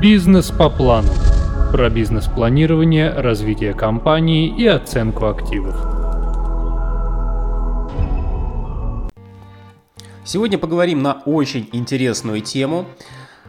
Бизнес по плану. Про бизнес-планирование, развитие компании и оценку активов. Сегодня поговорим на очень интересную тему.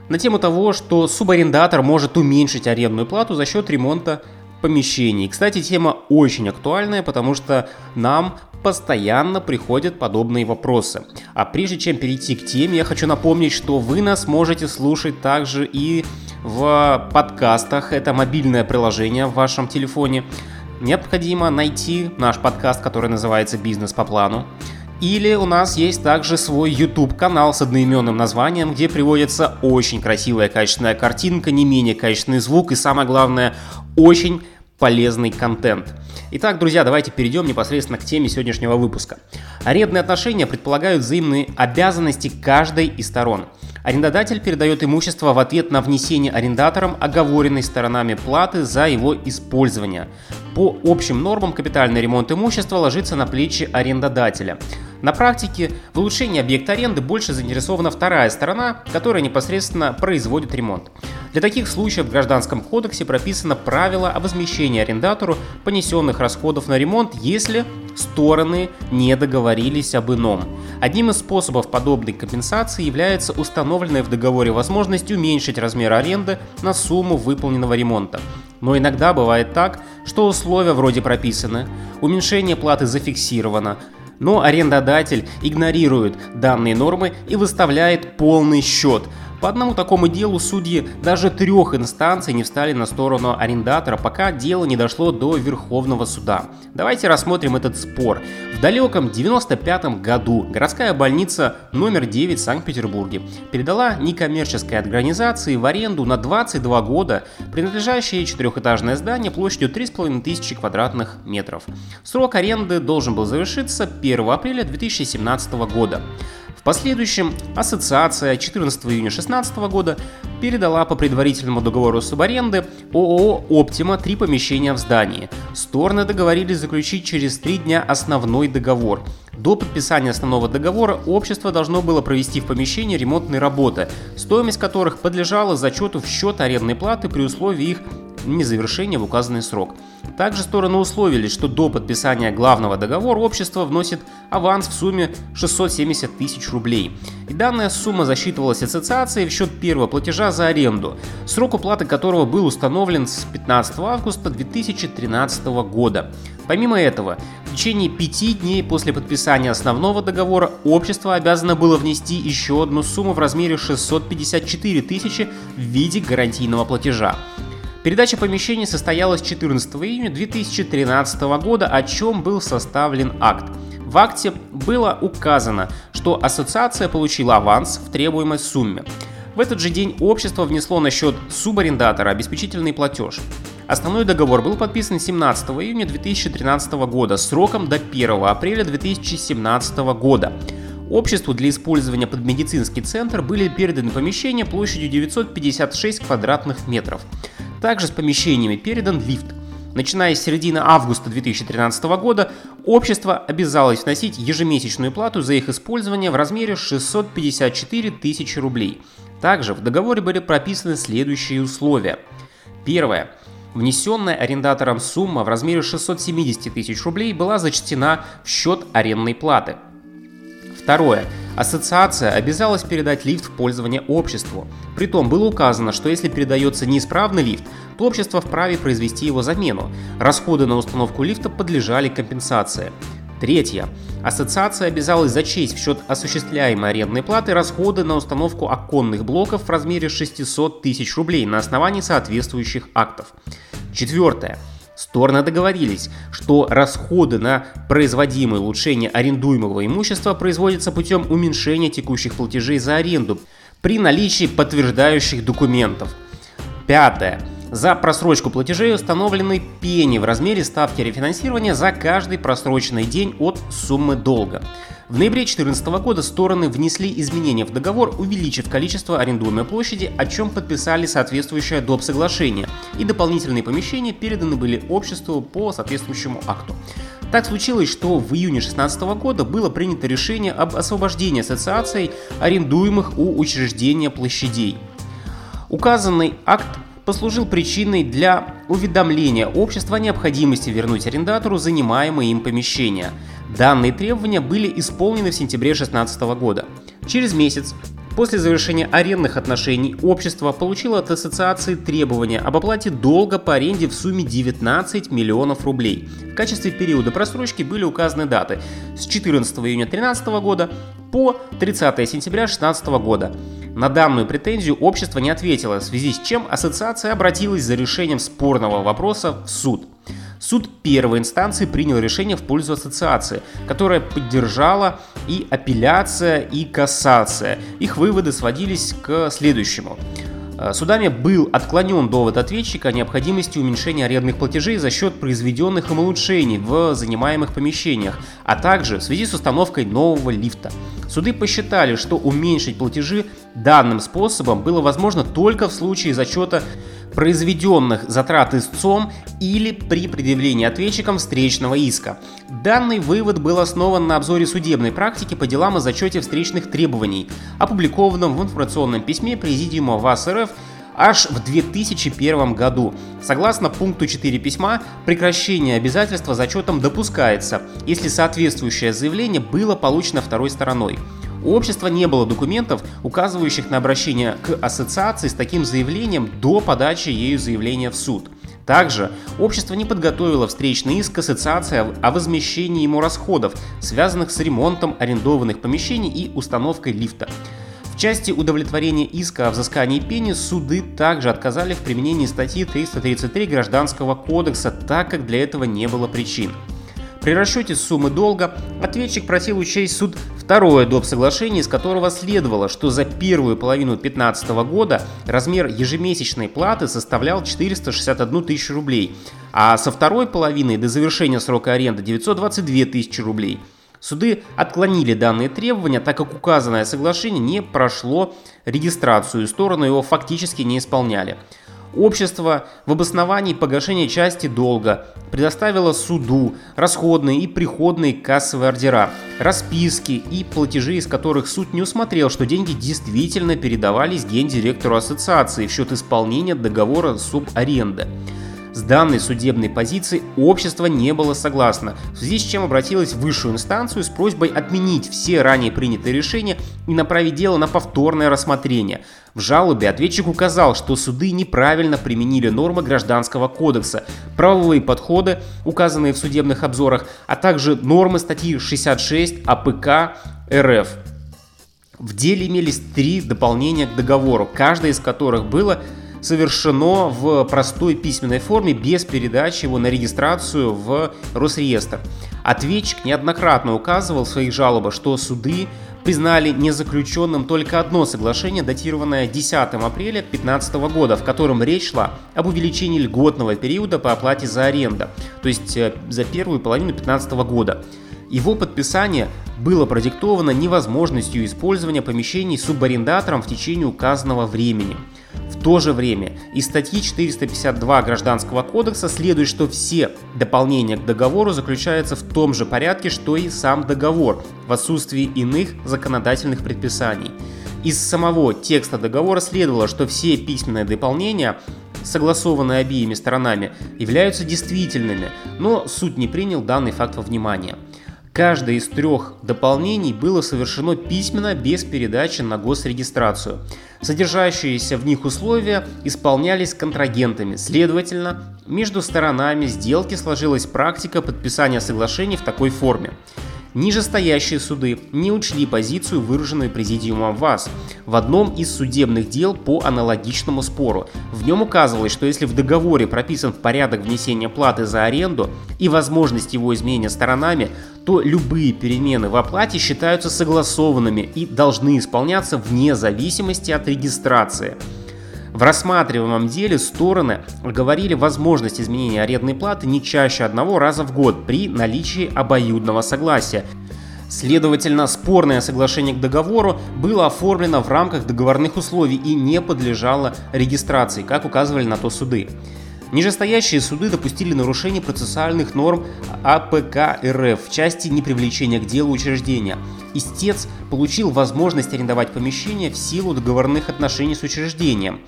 На тему того, что субарендатор может уменьшить арендную плату за счет ремонта помещений. Кстати, тема очень актуальная, потому что нам постоянно приходят подобные вопросы. А прежде чем перейти к теме, я хочу напомнить, что вы нас можете слушать также и в подкастах. Это мобильное приложение в вашем телефоне. Необходимо найти наш подкаст, который называется «Бизнес по плану». Или у нас есть также свой YouTube канал с одноименным названием, где приводится очень красивая качественная картинка, не менее качественный звук и самое главное, очень полезный контент. Итак, друзья, давайте перейдем непосредственно к теме сегодняшнего выпуска. Арендные отношения предполагают взаимные обязанности каждой из сторон. Арендодатель передает имущество в ответ на внесение арендатором оговоренной сторонами платы за его использование. По общим нормам капитальный ремонт имущества ложится на плечи арендодателя. На практике в улучшении объекта аренды больше заинтересована вторая сторона, которая непосредственно производит ремонт. Для таких случаев в Гражданском кодексе прописано правило о возмещении арендатору понесенных расходов на ремонт, если стороны не договорились об ином. Одним из способов подобной компенсации является установленная в договоре возможность уменьшить размер аренды на сумму выполненного ремонта. Но иногда бывает так, что условия вроде прописаны, уменьшение платы зафиксировано, но арендодатель игнорирует данные нормы и выставляет полный счет – по одному такому делу судьи даже трех инстанций не встали на сторону арендатора, пока дело не дошло до Верховного суда. Давайте рассмотрим этот спор. В далеком 95 году городская больница номер 9 в Санкт-Петербурге передала некоммерческой организации в аренду на 22 года принадлежащее четырехэтажное здание площадью 3500 квадратных метров. Срок аренды должен был завершиться 1 апреля 2017 года. В последующем ассоциация 14 июня 2016 года передала по предварительному договору субаренды ООО «Оптима» три помещения в здании. Стороны договорились заключить через три дня основной договор. До подписания основного договора общество должно было провести в помещении ремонтные работы, стоимость которых подлежала зачету в счет арендной платы при условии их незавершения в указанный срок. Также стороны условились, что до подписания главного договора общество вносит аванс в сумме 670 тысяч рублей. И данная сумма засчитывалась ассоциацией в счет первого платежа за аренду, срок уплаты которого был установлен с 15 августа 2013 года. Помимо этого, в течение пяти дней после подписания основного договора общество обязано было внести еще одну сумму в размере 654 тысячи в виде гарантийного платежа. Передача помещений состоялась 14 июня 2013 года, о чем был составлен акт. В акте было указано, что ассоциация получила аванс в требуемой сумме. В этот же день общество внесло на счет субарендатора обеспечительный платеж. Основной договор был подписан 17 июня 2013 года сроком до 1 апреля 2017 года. Обществу для использования под медицинский центр были переданы помещения площадью 956 квадратных метров. Также с помещениями передан лифт. Начиная с середины августа 2013 года, общество обязалось вносить ежемесячную плату за их использование в размере 654 тысячи рублей. Также в договоре были прописаны следующие условия. Первое. Внесенная арендатором сумма в размере 670 тысяч рублей была зачтена в счет арендной платы. Второе. Ассоциация обязалась передать лифт в пользование обществу. Притом было указано, что если передается неисправный лифт, то общество вправе произвести его замену. Расходы на установку лифта подлежали компенсации. Третье. Ассоциация обязалась зачесть в счет осуществляемой арендной платы расходы на установку оконных блоков в размере 600 тысяч рублей на основании соответствующих актов. Четвертое. Стороны договорились, что расходы на производимое улучшение арендуемого имущества производятся путем уменьшения текущих платежей за аренду при наличии подтверждающих документов. Пятое. За просрочку платежей установлены пени в размере ставки рефинансирования за каждый просроченный день от суммы долга. В ноябре 2014 года стороны внесли изменения в договор, увеличив количество арендуемой площади, о чем подписали соответствующее доп. соглашение, и дополнительные помещения переданы были обществу по соответствующему акту. Так случилось, что в июне 2016 года было принято решение об освобождении ассоциаций арендуемых у учреждения площадей. Указанный акт послужил причиной для уведомления общества о необходимости вернуть арендатору занимаемые им помещения. Данные требования были исполнены в сентябре 2016 года. Через месяц После завершения арендных отношений общество получило от ассоциации требования об оплате долга по аренде в сумме 19 миллионов рублей. В качестве периода просрочки были указаны даты с 14 июня 2013 года по 30 сентября 2016 года. На данную претензию общество не ответило, в связи с чем ассоциация обратилась за решением спорного вопроса в суд. Суд первой инстанции принял решение в пользу ассоциации, которая поддержала и апелляция, и кассация. Их выводы сводились к следующему. Э, судами был отклонен довод ответчика о необходимости уменьшения арендных платежей за счет произведенных им улучшений в занимаемых помещениях, а также в связи с установкой нового лифта. Суды посчитали, что уменьшить платежи данным способом было возможно только в случае зачета произведенных затрат истцом или при предъявлении ответчиком встречного иска. Данный вывод был основан на обзоре судебной практики по делам о зачете встречных требований, опубликованном в информационном письме Президиума ВАС РФ аж в 2001 году. Согласно пункту 4 письма, прекращение обязательства зачетом допускается, если соответствующее заявление было получено второй стороной. У общества не было документов, указывающих на обращение к ассоциации с таким заявлением до подачи ею заявления в суд. Также общество не подготовило встречный иск ассоциации о возмещении ему расходов, связанных с ремонтом арендованных помещений и установкой лифта. В части удовлетворения иска о взыскании пени суды также отказали в применении статьи 333 Гражданского кодекса, так как для этого не было причин. При расчете суммы долга ответчик просил учесть суд второе доп. соглашение, из которого следовало, что за первую половину 2015 года размер ежемесячной платы составлял 461 тысячу рублей, а со второй половины до завершения срока аренды 922 тысячи рублей. Суды отклонили данные требования, так как указанное соглашение не прошло регистрацию и стороны его фактически не исполняли. Общество в обосновании погашения части долга предоставило суду расходные и приходные кассовые ордера, расписки и платежи, из которых суд не усмотрел, что деньги действительно передавались гендиректору ассоциации в счет исполнения договора субаренды. С данной судебной позицией общество не было согласно, в связи с чем обратилось в высшую инстанцию с просьбой отменить все ранее принятые решения и направить дело на повторное рассмотрение. В жалобе ответчик указал, что суды неправильно применили нормы Гражданского кодекса, правовые подходы, указанные в судебных обзорах, а также нормы статьи 66 АПК РФ. В деле имелись три дополнения к договору, каждое из которых было совершено в простой письменной форме без передачи его на регистрацию в Росреестр. Ответчик неоднократно указывал в своих жалобах, что суды признали незаключенным только одно соглашение, датированное 10 апреля 2015 года, в котором речь шла об увеличении льготного периода по оплате за аренду, то есть э, за первую половину 2015 года. Его подписание было продиктовано невозможностью использования помещений субарендатором в течение указанного времени. В то же время из статьи 452 Гражданского кодекса следует, что все дополнения к договору заключаются в том же порядке, что и сам договор, в отсутствии иных законодательных предписаний. Из самого текста договора следовало, что все письменные дополнения согласованные обеими сторонами, являются действительными, но суд не принял данный факт во внимание. Каждое из трех дополнений было совершено письменно без передачи на госрегистрацию. Содержащиеся в них условия исполнялись контрагентами, следовательно, между сторонами сделки сложилась практика подписания соглашений в такой форме. Нижестоящие суды не учли позицию, выраженную президиумом ВАС в одном из судебных дел по аналогичному спору. В нем указывалось, что если в договоре прописан порядок внесения платы за аренду и возможность его изменения сторонами, то любые перемены в оплате считаются согласованными и должны исполняться вне зависимости от регистрации. В рассматриваемом деле стороны оговорили возможность изменения арендной платы не чаще одного раза в год при наличии обоюдного согласия. Следовательно, спорное соглашение к договору было оформлено в рамках договорных условий и не подлежало регистрации, как указывали на то суды. Нижестоящие суды допустили нарушение процессуальных норм АПК РФ в части непривлечения к делу учреждения. Истец получил возможность арендовать помещение в силу договорных отношений с учреждением.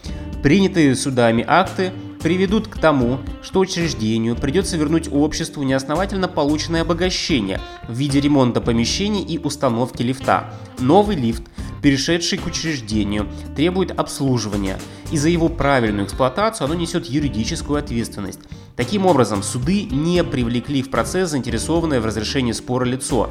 Принятые судами акты приведут к тому, что учреждению придется вернуть обществу неосновательно полученное обогащение в виде ремонта помещений и установки лифта. Новый лифт, перешедший к учреждению, требует обслуживания, и за его правильную эксплуатацию оно несет юридическую ответственность. Таким образом, суды не привлекли в процесс заинтересованное в разрешении спора лицо.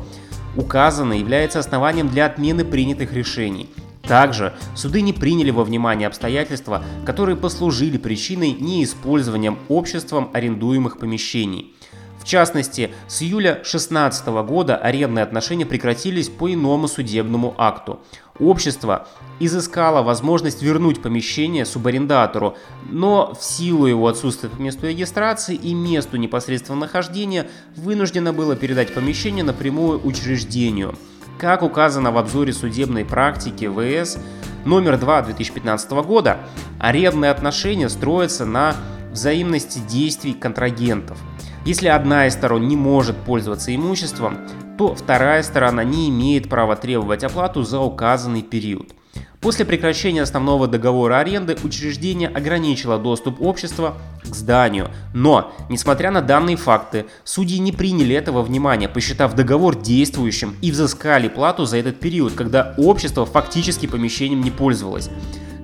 Указанное является основанием для отмены принятых решений. Также суды не приняли во внимание обстоятельства, которые послужили причиной неиспользования обществом арендуемых помещений. В частности, с июля 2016 года арендные отношения прекратились по иному судебному акту. Общество изыскало возможность вернуть помещение субарендатору, но в силу его отсутствия по месту регистрации и месту непосредственного нахождения вынуждено было передать помещение напрямую учреждению – как указано в обзоре судебной практики ВС номер 2 2015 года, арендные отношения строятся на взаимности действий контрагентов. Если одна из сторон не может пользоваться имуществом, то вторая сторона не имеет права требовать оплату за указанный период. После прекращения основного договора аренды учреждение ограничило доступ общества к зданию. Но, несмотря на данные факты, судьи не приняли этого внимания, посчитав договор действующим и взыскали плату за этот период, когда общество фактически помещением не пользовалось.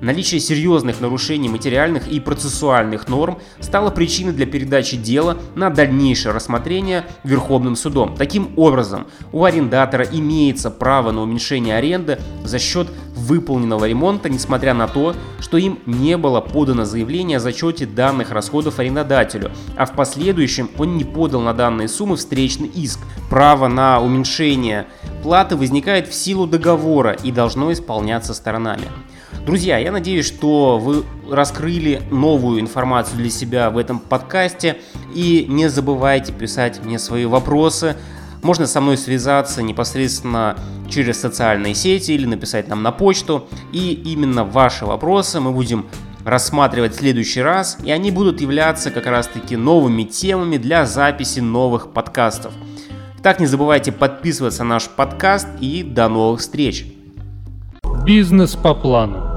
Наличие серьезных нарушений материальных и процессуальных норм стало причиной для передачи дела на дальнейшее рассмотрение Верховным судом. Таким образом, у арендатора имеется право на уменьшение аренды за счет выполненного ремонта, несмотря на то, что им не было подано заявление о зачете данных расходов арендодателю, а в последующем он не подал на данные суммы встречный иск. Право на уменьшение платы возникает в силу договора и должно исполняться сторонами. Друзья, я надеюсь, что вы раскрыли новую информацию для себя в этом подкасте. И не забывайте писать мне свои вопросы. Можно со мной связаться непосредственно через социальные сети или написать нам на почту. И именно ваши вопросы мы будем рассматривать в следующий раз, и они будут являться как раз-таки новыми темами для записи новых подкастов. Так не забывайте подписываться на наш подкаст и до новых встреч. Бизнес по плану.